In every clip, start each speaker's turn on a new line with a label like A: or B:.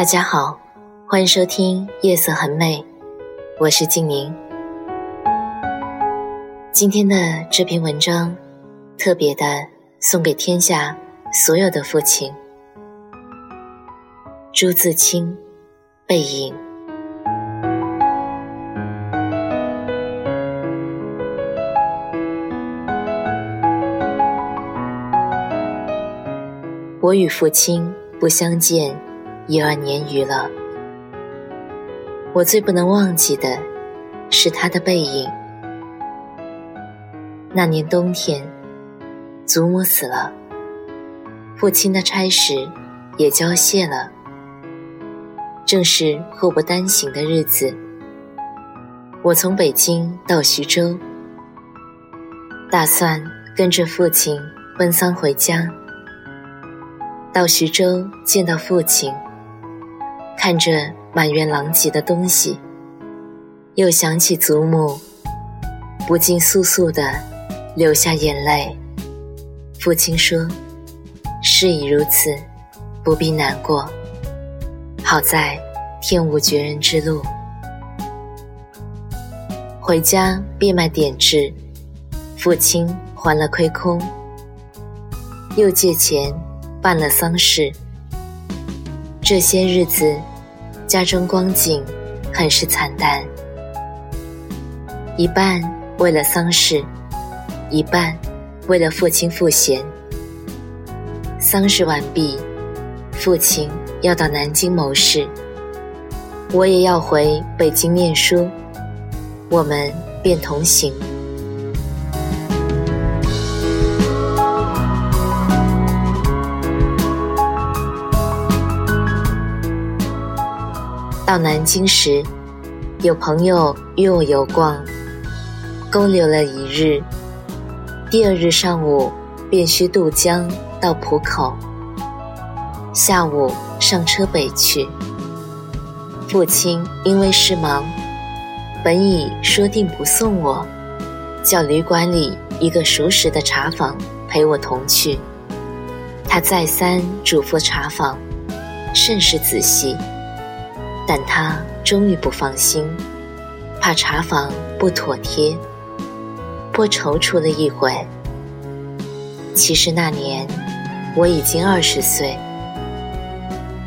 A: 大家好，欢迎收听《夜色很美》，我是静宁。今天的这篇文章，特别的送给天下所有的父亲。朱自清，《背影》。我与父亲不相见。一二年余了，我最不能忘记的是他的背影。那年冬天，祖母死了，父亲的差事也交卸了，正是祸不单行的日子。我从北京到徐州，打算跟着父亲奔丧回家。到徐州见到父亲。看着满园狼藉的东西，又想起祖母，不禁簌簌的流下眼泪。父亲说：“事已如此，不必难过。好在天无绝人之路。”回家变卖点痣，父亲还了亏空，又借钱办了丧事。这些日子。家中光景很是惨淡，一半为了丧事，一半为了父亲赋闲。丧事完毕，父亲要到南京谋事，我也要回北京念书，我们便同行。到南京时，有朋友约我游逛，勾留了一日。第二日上午便需渡江到浦口，下午上车北去。父亲因为事忙，本已说定不送我，叫旅馆里一个熟识的茶坊陪我同去。他再三嘱咐茶坊，甚是仔细。但他终于不放心，怕茶房不妥帖，颇踌躇了一会。其实那年我已经二十岁，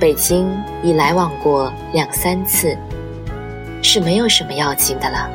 A: 北京已来往过两三次，是没有什么要紧的了。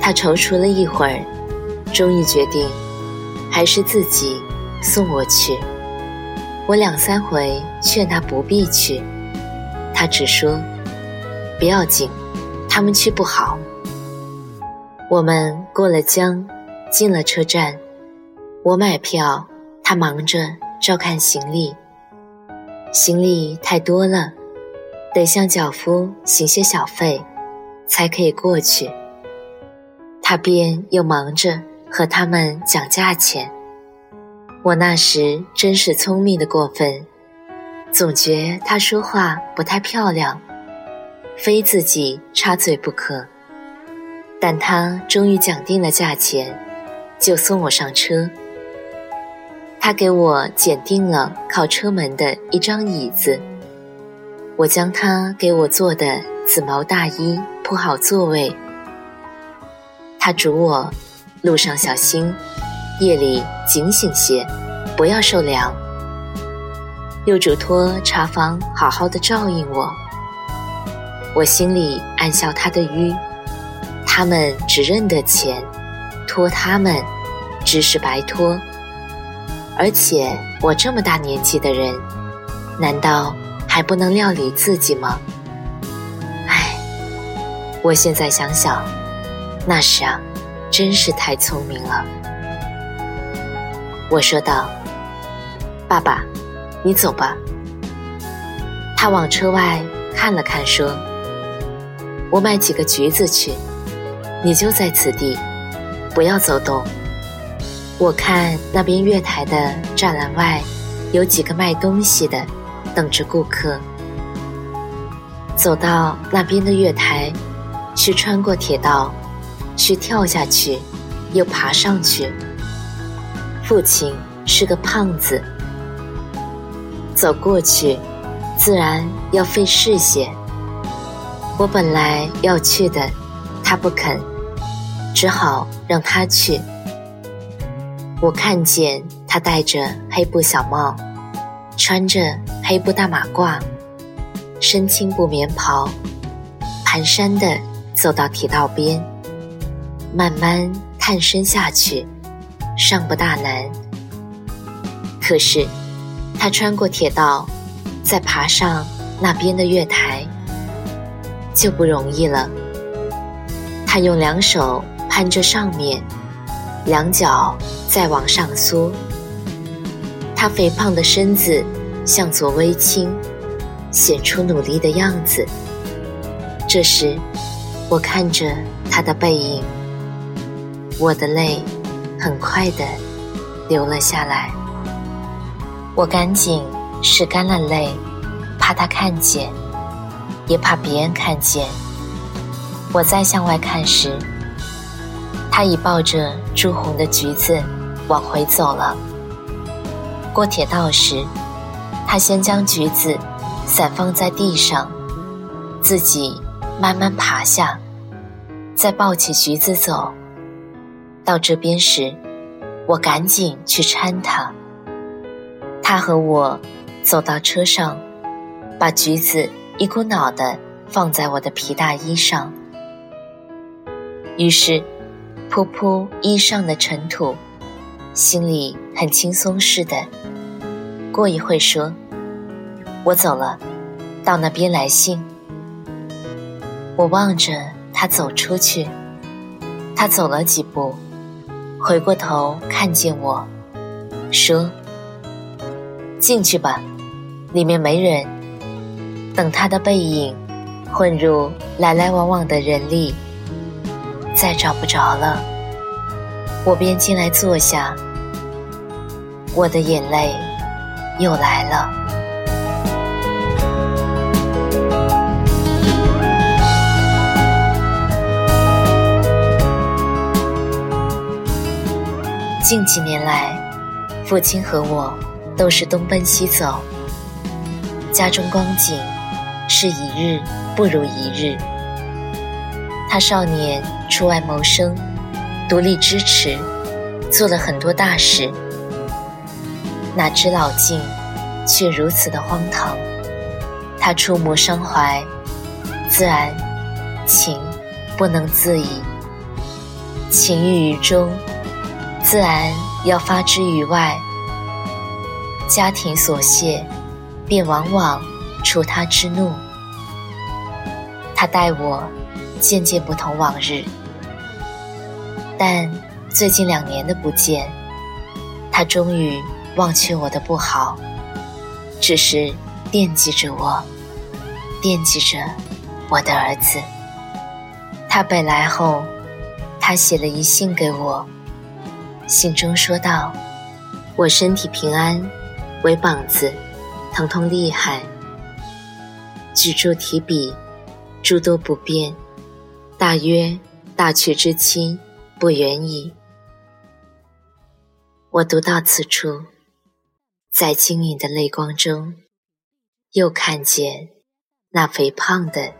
A: 他踌躇了一会儿，终于决定还是自己送我去。我两三回劝他不必去。他只说：“不要紧，他们去不好。”我们过了江，进了车站，我买票，他忙着照看行李。行李太多了，得向脚夫行些小费，才可以过去。他便又忙着和他们讲价钱。我那时真是聪明的过分。总觉他说话不太漂亮，非自己插嘴不可。但他终于讲定了价钱，就送我上车。他给我拣定了靠车门的一张椅子，我将他给我做的紫毛大衣铺好座位。他嘱我路上小心，夜里警醒些，不要受凉。又嘱托茶房好好的照应我，我心里暗笑他的愚，他们只认得钱，托他们，只是白托。而且我这么大年纪的人，难道还不能料理自己吗？唉，我现在想想，那时啊，真是太聪明了。我说道：“爸爸，你走吧。”他往车外看了看，说：“我买几个橘子去，你就在此地，不要走动。我看那边月台的栅栏外有几个卖东西的，等着顾客。走到那边的月台，去穿过铁道，去跳下去，又爬上去。父亲是个胖子，走过去。”自然要费事些。我本来要去的，他不肯，只好让他去。我看见他戴着黑布小帽，穿着黑布大马褂，身青布棉袍，蹒跚的走到铁道边，慢慢探身下去，尚不大难。可是他穿过铁道。再爬上那边的月台，就不容易了。他用两手攀着上面，两脚再往上缩。他肥胖的身子向左微倾，显出努力的样子。这时，我看着他的背影，我的泪很快的流了下来。我赶紧。拭干了泪，怕他看见，也怕别人看见。我再向外看时，他已抱着朱红的橘子往回走了。过铁道时，他先将橘子散放在地上，自己慢慢爬下，再抱起橘子走。到这边时，我赶紧去搀他。他和我。走到车上，把橘子一股脑的放在我的皮大衣上，于是扑扑衣上的尘土，心里很轻松似的。过一会说：“我走了，到那边来信。”我望着他走出去，他走了几步，回过头看见我，说：“进去吧。”里面没人，等他的背影混入来来往往的人力，再找不着了，我便进来坐下。我的眼泪又来了。近几年来，父亲和我都是东奔西走。家中光景是一日不如一日。他少年出外谋生，独立支持，做了很多大事。哪知老境却如此的荒唐。他触目伤怀，自然情不能自已。情郁于中，自然要发之于外。家庭琐屑。便往往触他之怒。他待我渐渐不同往日，但最近两年的不见，他终于忘却我的不好，只是惦记着我，惦记着我的儿子。他北来后，他写了一信给我，信中说道：“我身体平安，为膀子。”疼痛厉害，举箸提笔，诸多不便，大约大去之期不远矣。我读到此处，在晶莹的泪光中，又看见那肥胖的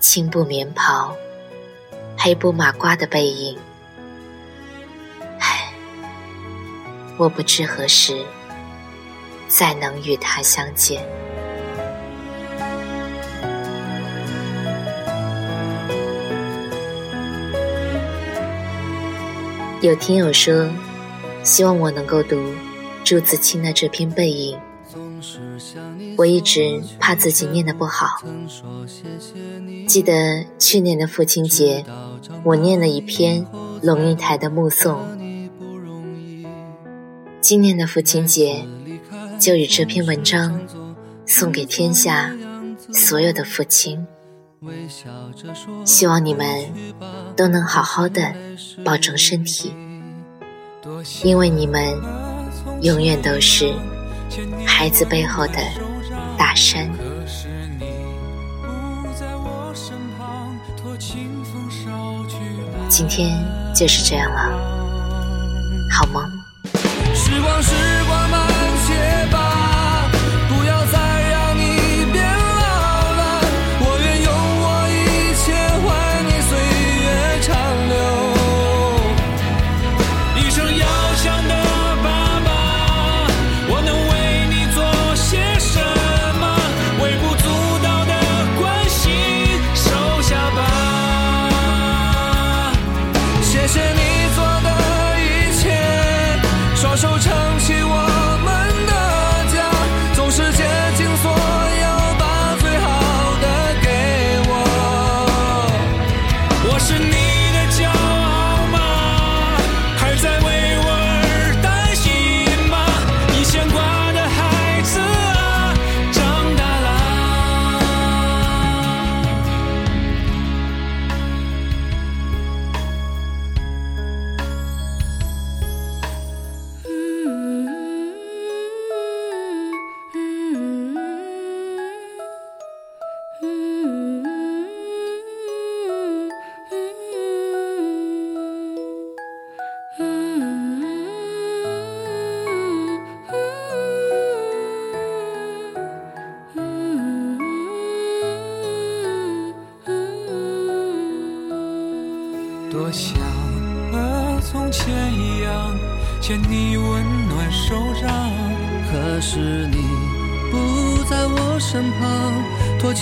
A: 青布棉袍、黑布马褂的背影。唉，我不知何时。再能与他相见。有听友说，希望我能够读朱自清的这篇背影。我一直怕自己念的不好。记得去年的父亲节，我念了一篇龙应台的《目送》。今年的父亲节。
B: 就以这篇文章送给天下所有的父亲，希望你们都能好好的保重身体，因为你们永远都是孩子背后的大山。今天就是这样了，好梦。时光，时光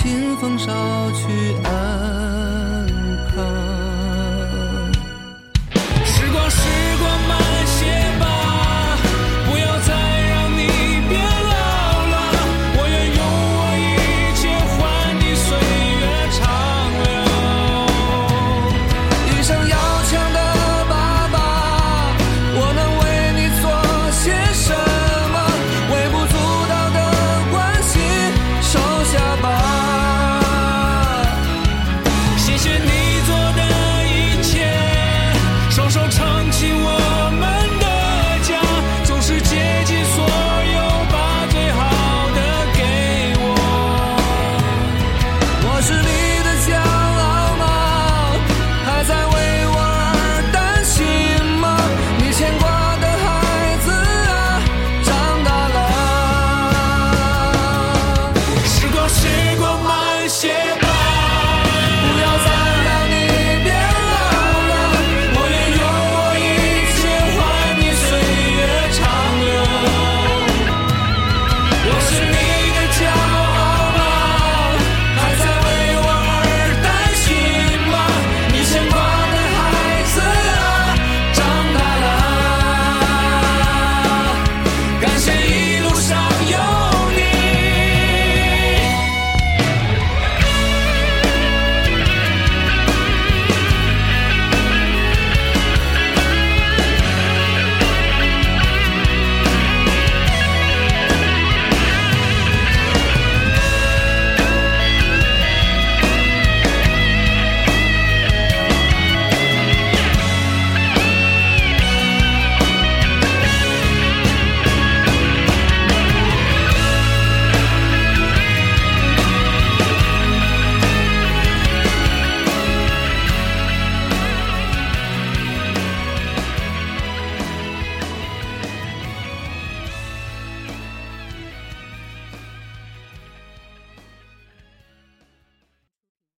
B: 清风捎去安。